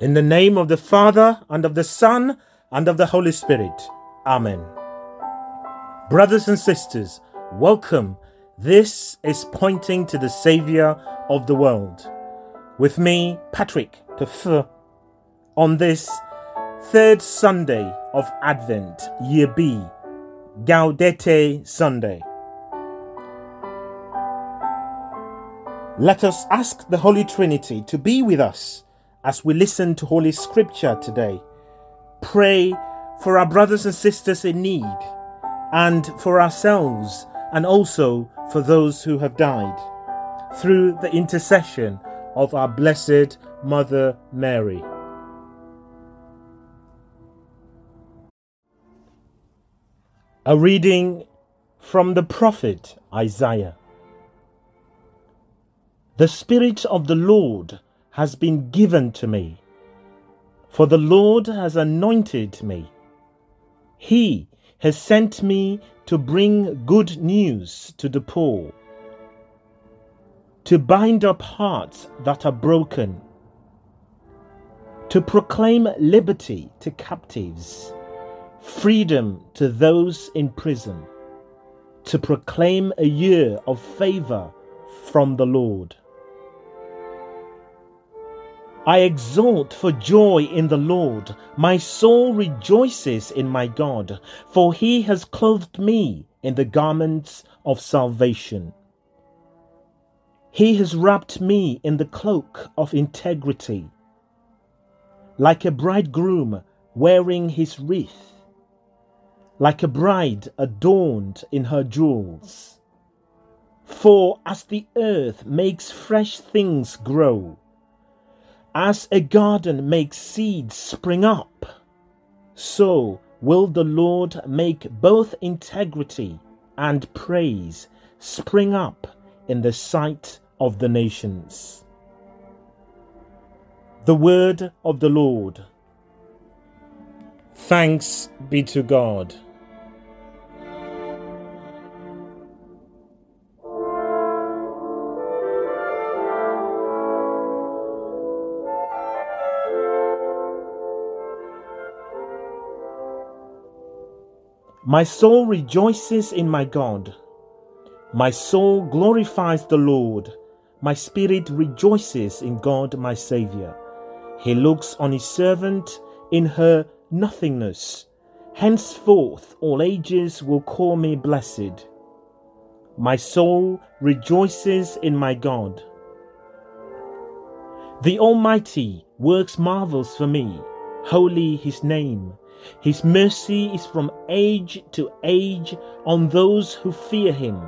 In the name of the Father, and of the Son, and of the Holy Spirit. Amen. Brothers and sisters, welcome. This is pointing to the Saviour of the world. With me, Patrick Pef, on this third Sunday of Advent, Year B, Gaudete Sunday. Let us ask the Holy Trinity to be with us as we listen to Holy Scripture today. Pray for our brothers and sisters in need, and for ourselves, and also for those who have died, through the intercession of our Blessed Mother Mary. A reading from the prophet Isaiah. The Spirit of the Lord has been given to me, for the Lord has anointed me. He has sent me to bring good news to the poor, to bind up hearts that are broken, to proclaim liberty to captives, freedom to those in prison, to proclaim a year of favor from the Lord. I exult for joy in the Lord. My soul rejoices in my God, for he has clothed me in the garments of salvation. He has wrapped me in the cloak of integrity, like a bridegroom wearing his wreath, like a bride adorned in her jewels. For as the earth makes fresh things grow, as a garden makes seeds spring up, so will the Lord make both integrity and praise spring up in the sight of the nations. The word of the Lord. Thanks be to God. My soul rejoices in my God. My soul glorifies the Lord. My spirit rejoices in God my Saviour. He looks on his servant in her nothingness. Henceforth all ages will call me blessed. My soul rejoices in my God. The Almighty works marvels for me. Holy his name. His mercy is from age to age on those who fear him.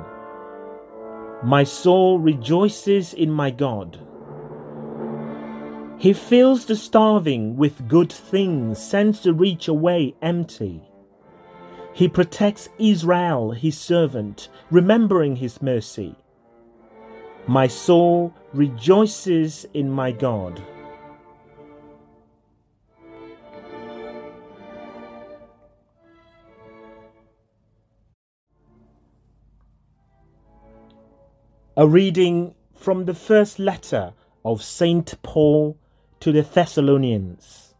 My soul rejoices in my God. He fills the starving with good things, sends the rich away empty. He protects Israel, his servant, remembering his mercy. My soul rejoices in my God. A reading from the first letter of St. Paul to the Thessalonians.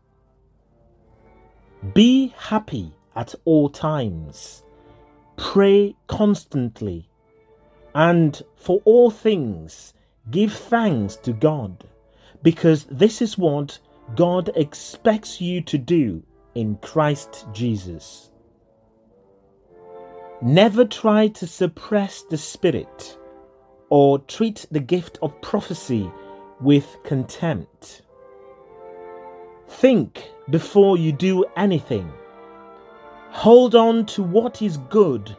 Be happy at all times, pray constantly, and for all things give thanks to God, because this is what God expects you to do in Christ Jesus. Never try to suppress the Spirit or treat the gift of prophecy with contempt. Think before you do anything. Hold on to what is good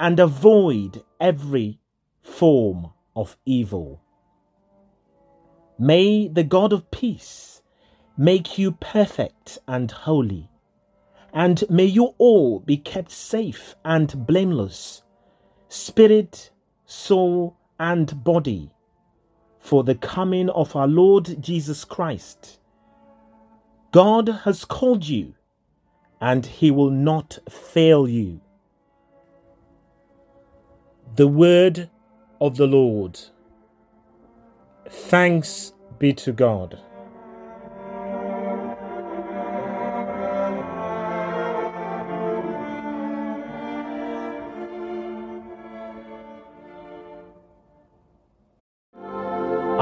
and avoid every form of evil. May the God of peace make you perfect and holy, and may you all be kept safe and blameless, spirit, soul, and body for the coming of our Lord Jesus Christ. God has called you, and he will not fail you. The word of the Lord. Thanks be to God.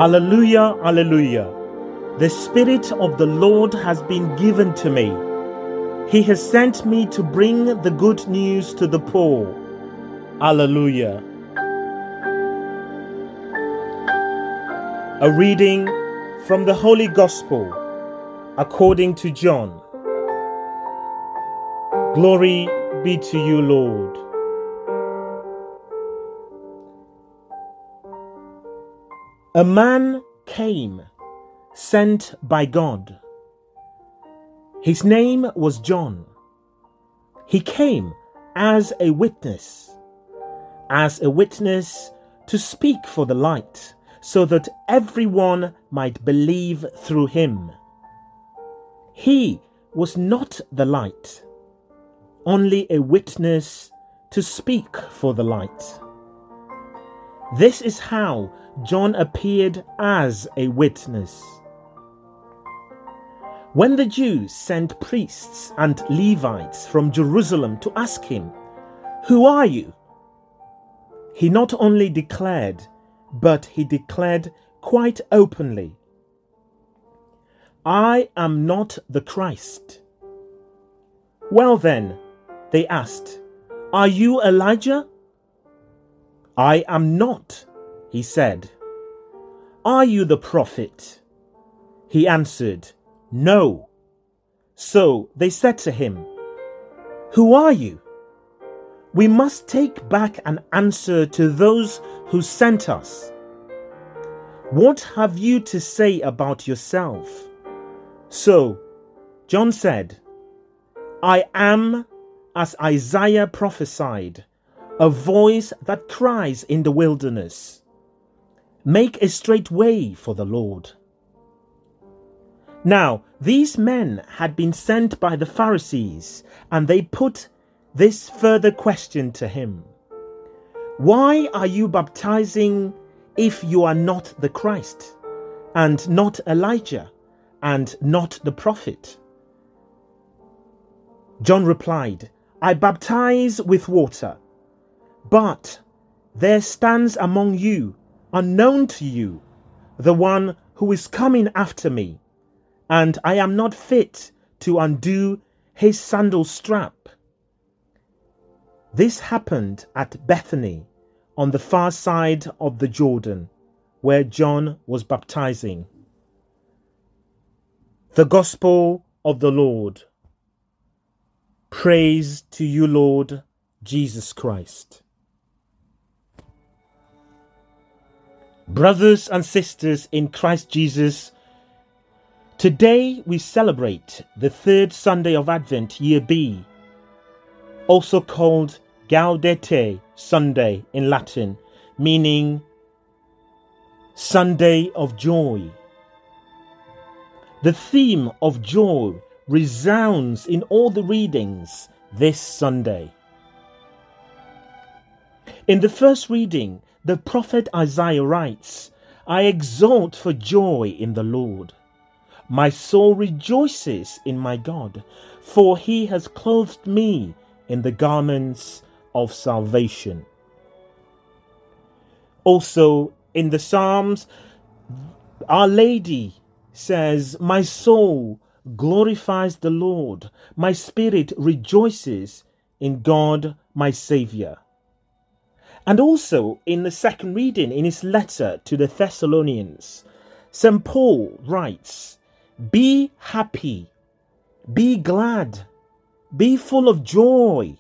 Alleluia, Alleluia. The Spirit of the Lord has been given to me. He has sent me to bring the good news to the poor. Alleluia. A reading from the Holy Gospel according to John. Glory be to you, Lord. A man came, sent by God. His name was John. He came as a witness, as a witness to speak for the light, so that everyone might believe through him. He was not the light, only a witness to speak for the light. This is how John appeared as a witness. When the Jews sent priests and Levites from Jerusalem to ask him, Who are you? He not only declared, but he declared quite openly, I am not the Christ. Well then, they asked, Are you Elijah? I am not, he said. Are you the prophet? He answered, No. So they said to him, Who are you? We must take back an answer to those who sent us. What have you to say about yourself? So John said, I am as Isaiah prophesied, a voice that cries in the wilderness, Make a straight way for the Lord. Now, these men had been sent by the Pharisees, and they put this further question to him Why are you baptizing if you are not the Christ, and not Elijah, and not the prophet? John replied, I baptize with water, but there stands among you, unknown to you, the one who is coming after me, and I am not fit to undo his sandal strap. This happened at Bethany on the far side of the Jordan, where John was baptizing. The Gospel of the Lord. Praise to you, Lord Jesus Christ. Brothers and sisters in Christ Jesus, today we celebrate the third Sunday of Advent, Year B, also called Gaudete Sunday in Latin, meaning Sunday of Joy. The theme of joy resounds in all the readings this Sunday. In the first reading, the prophet Isaiah writes, I exult for joy in the Lord. My soul rejoices in my God, for he has clothed me in the garments of salvation. Also, in the Psalms, Our Lady says, My soul glorifies the Lord. My spirit rejoices in God my Saviour. And also in the second reading, in his letter to the Thessalonians, St. Paul writes, Be happy, be glad, be full of joy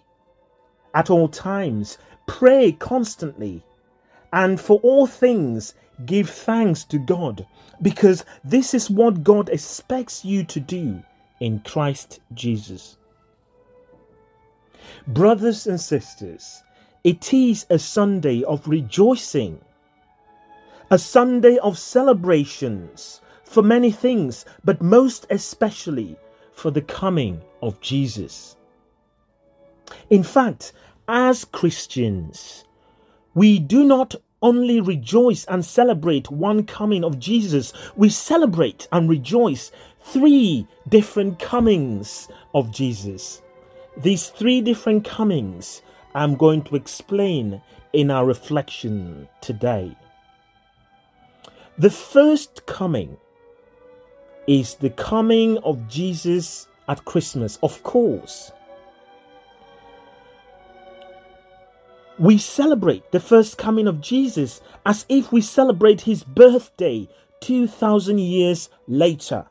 at all times, pray constantly, and for all things give thanks to God because this is what God expects you to do in Christ Jesus. Brothers and sisters, it is a Sunday of rejoicing, a Sunday of celebrations for many things, but most especially for the coming of Jesus. In fact, as Christians, we do not only rejoice and celebrate one coming of Jesus, we celebrate and rejoice three different comings of Jesus. These three different comings I'm going to explain in our reflection today. The first coming is the coming of Jesus at Christmas, of course. We celebrate the first coming of Jesus as if we celebrate his birthday 2,000 years later.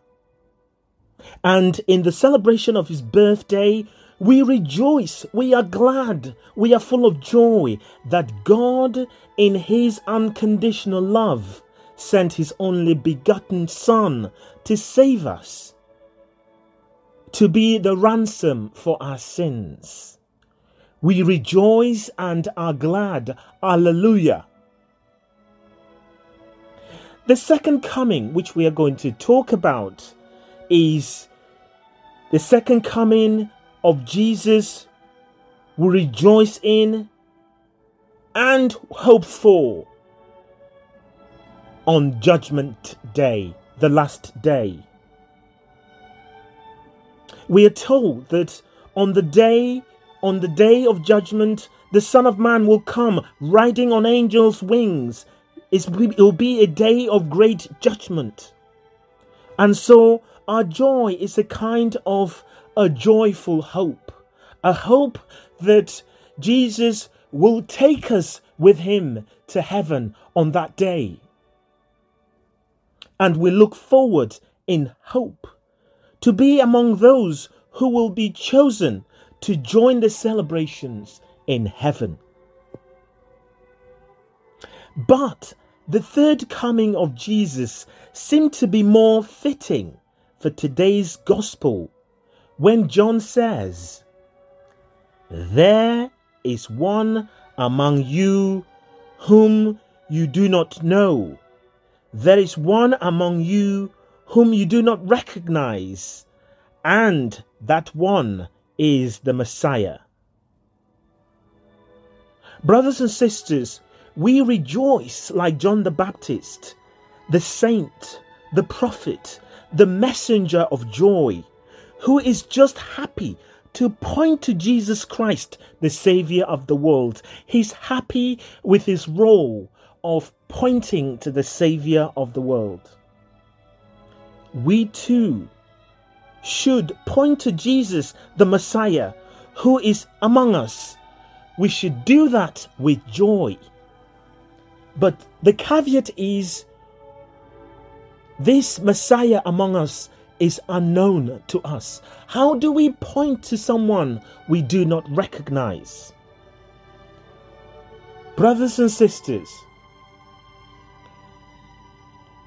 And in the celebration of his birthday, we rejoice, we are glad, we are full of joy that God, in his unconditional love, sent his only begotten Son to save us, to be the ransom for our sins. We rejoice and are glad. Alleluia. The second coming, which we are going to talk about, is the second coming of Jesus we rejoice in and hope for on Judgment Day, the last day. We are told that on the day, on the day of judgment, the Son of Man will come riding on angels' wings. It will be a day of great judgment. And so our joy is a kind of a joyful hope, a hope that Jesus will take us with him to heaven on that day and we look forward in hope to be among those who will be chosen to join the celebrations in heaven. But the third coming of Jesus seemed to be more fitting for today's gospel when John says, There is one among you whom you do not know there is one among you whom you do not recognize, and that one is the Messiah. Brothers and sisters, we rejoice like John the Baptist, the saint, the prophet, the messenger of joy, who is just happy to point to Jesus Christ, the Savior of the world. He's happy with his role of pointing to the Savior of the world. We too should point to Jesus, the Messiah, who is among us. We should do that with joy. But the caveat is this Messiah among us is unknown to us. How do we point to someone we do not recognize? Brothers and sisters,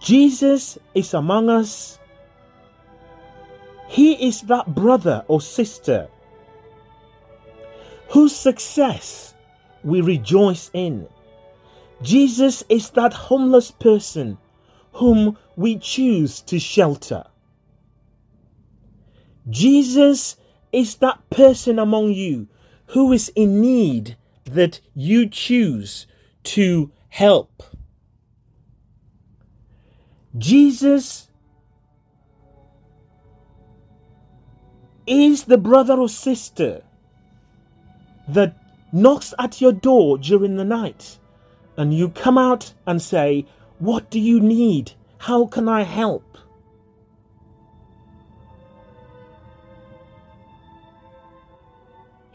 Jesus is among us. He is that brother or sister whose success we rejoice in. Jesus is that homeless person whom we choose to shelter. Jesus is that person among you who is in need that you choose to help. Jesus is the brother or sister that knocks at your door during the night and you come out and say, What do you need? How can I help?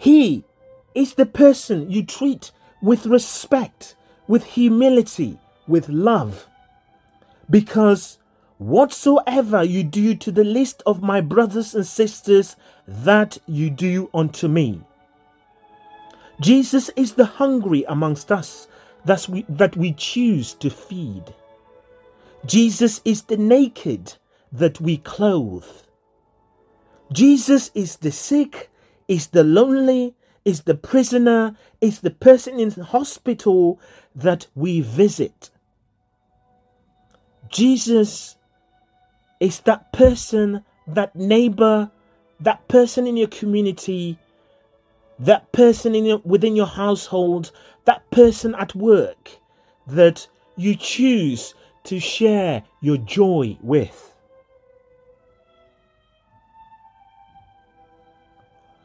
He is the person you treat with respect, with humility, with love. Because whatsoever you do to the least of my brothers and sisters, that you do unto me. Jesus is the hungry amongst us that we, that we choose to feed. Jesus is the naked that we clothe. Jesus is the sick, is the lonely, is the prisoner, is the person in the hospital that we visit. Jesus is that person, that neighbor, that person in your community, that person in your, within your household, that person at work that you choose to share your joy with.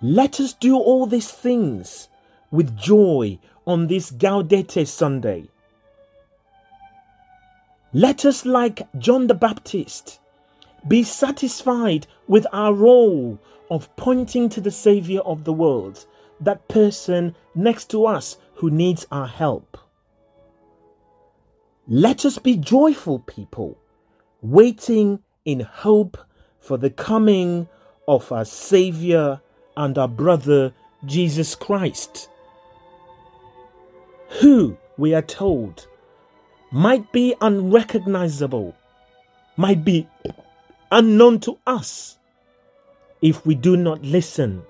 Let us do all these things with joy on this Gaudete Sunday. Let us, like John the Baptist, be satisfied with our role of pointing to the Savior of the world, that person next to us who needs our help. Let us be joyful people, waiting in hope for the coming of our Savior and our brother Jesus Christ, who, we are told, might be unrecognizable, might be unknown to us if we do not listen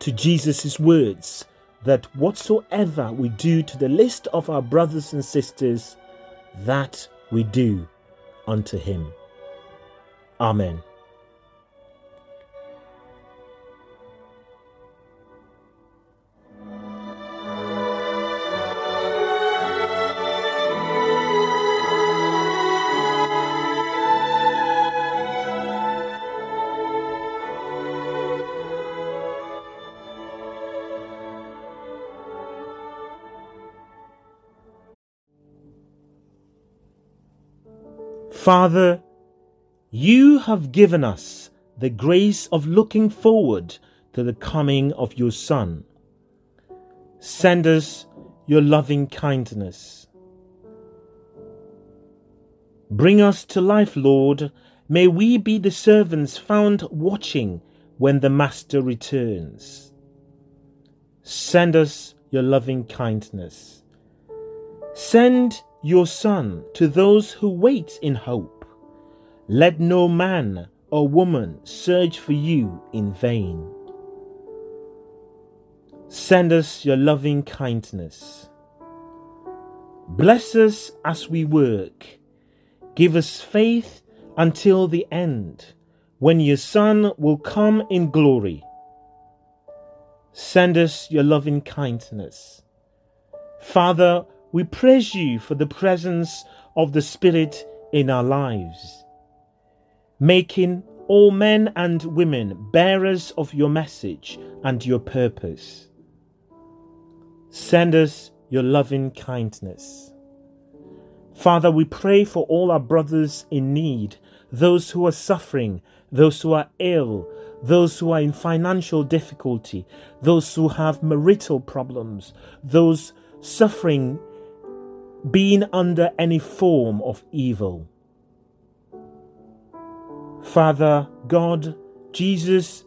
to Jesus' words that whatsoever we do to the least of our brothers and sisters, that we do unto him. Amen. Father, you have given us the grace of looking forward to the coming of your Son. Send us your loving kindness. Bring us to life, Lord. May we be the servants found watching when the Master returns. Send us your loving kindness. Send your Son to those who wait in hope. Let no man or woman search for you in vain. Send us your loving kindness. Bless us as we work. Give us faith until the end, when your Son will come in glory. Send us your loving kindness. Father, we praise you for the presence of the Spirit in our lives, making all men and women bearers of your message and your purpose. Send us your loving kindness. Father, we pray for all our brothers in need, those who are suffering, those who are ill, those who are in financial difficulty, those who have marital problems, those suffering being under any form of evil. Father, God, Jesus,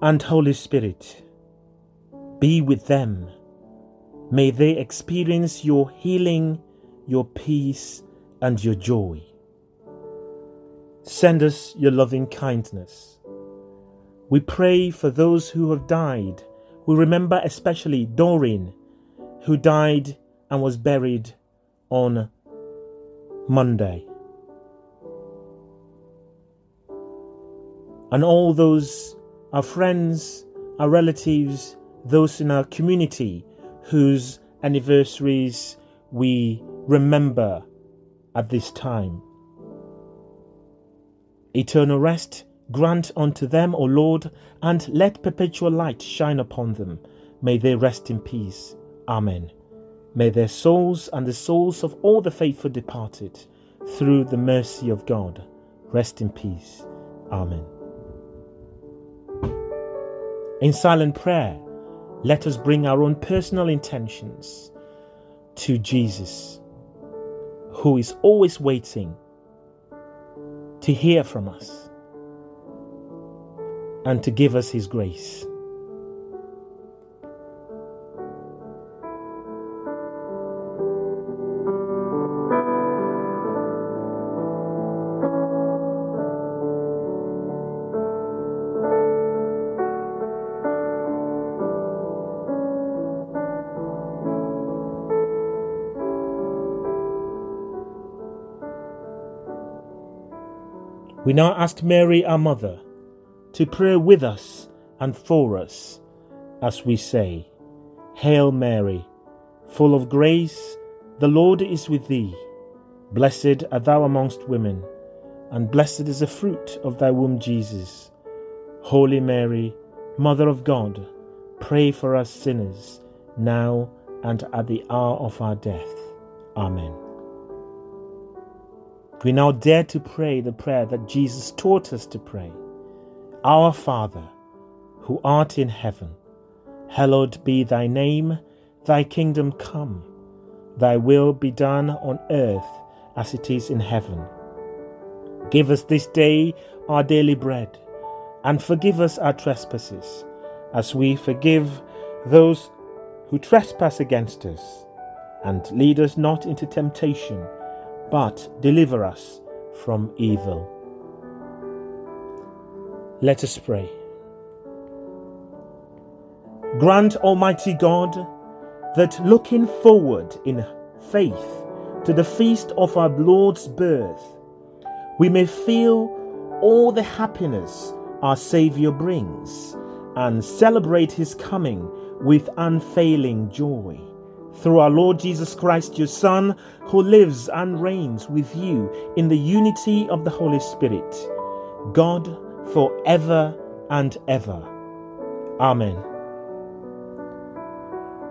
and Holy Spirit, be with them. May they experience your healing, your peace, and your joy. Send us your loving kindness. We pray for those who have died. We remember especially Doreen, who died and was buried on Monday. And all those, our friends, our relatives, those in our community whose anniversaries we remember at this time. Eternal rest grant unto them, O Lord, and let perpetual light shine upon them. May they rest in peace. Amen. May their souls and the souls of all the faithful departed, through the mercy of God, rest in peace. Amen. In silent prayer, let us bring our own personal intentions to Jesus, who is always waiting to hear from us and to give us his grace. We now ask Mary, our mother, to pray with us and for us as we say, Hail Mary, full of grace, the Lord is with thee. Blessed art thou amongst women, and blessed is the fruit of thy womb, Jesus. Holy Mary, Mother of God, pray for us sinners, now and at the hour of our death. Amen. We now dare to pray the prayer that Jesus taught us to pray Our Father, who art in heaven, hallowed be thy name, thy kingdom come, thy will be done on earth as it is in heaven. Give us this day our daily bread, and forgive us our trespasses, as we forgive those who trespass against us. And lead us not into temptation but deliver us from evil. Let us pray. Grant, Almighty God, that looking forward in faith to the feast of our Lord's birth, we may feel all the happiness our Saviour brings and celebrate his coming with unfailing joy through our Lord Jesus Christ, your Son, who lives and reigns with you in the unity of the Holy Spirit, God for ever and ever. Amen.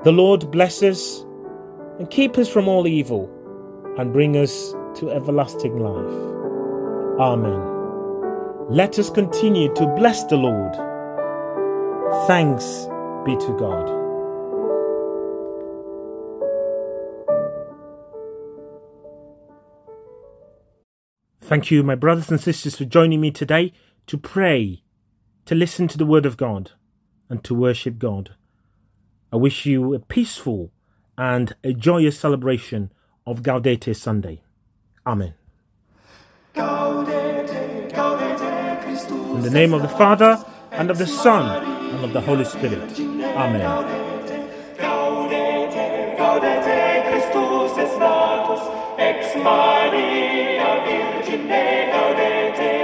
The Lord bless us and keep us from all evil and bring us to everlasting life. Amen. Let us continue to bless the Lord. Thanks be to God. Thank you, my brothers and sisters, for joining me today to pray, to listen to the Word of God, and to worship God. I wish you a peaceful and a joyous celebration of Gaudete Sunday. Amen. Gaudete, gaudete, In the name of the Father, and of the Son, and of the Holy Spirit. Amen. ex Maria Virgine gaudete,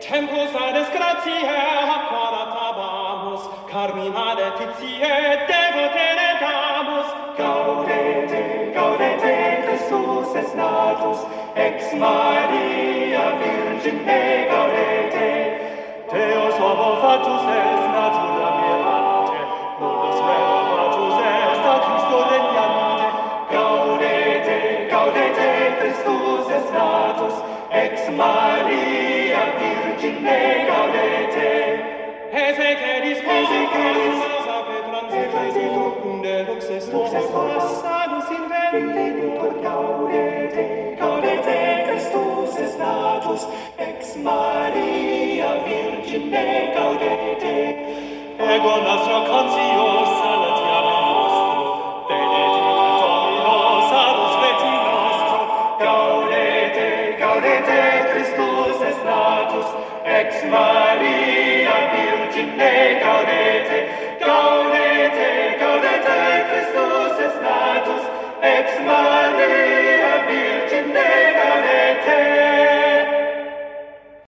tempus ades gratiae apparabamus, carmina letitie devote redamus. Gaudete, gaudete, Christus es natus, ex Maria Virgine gaudete, Deus homo fatus est natura mea, Christus est vos sanus in venditor gaudete, gaudete Christus est natus, ex Maria Virgine gaudete, ego nostra cancio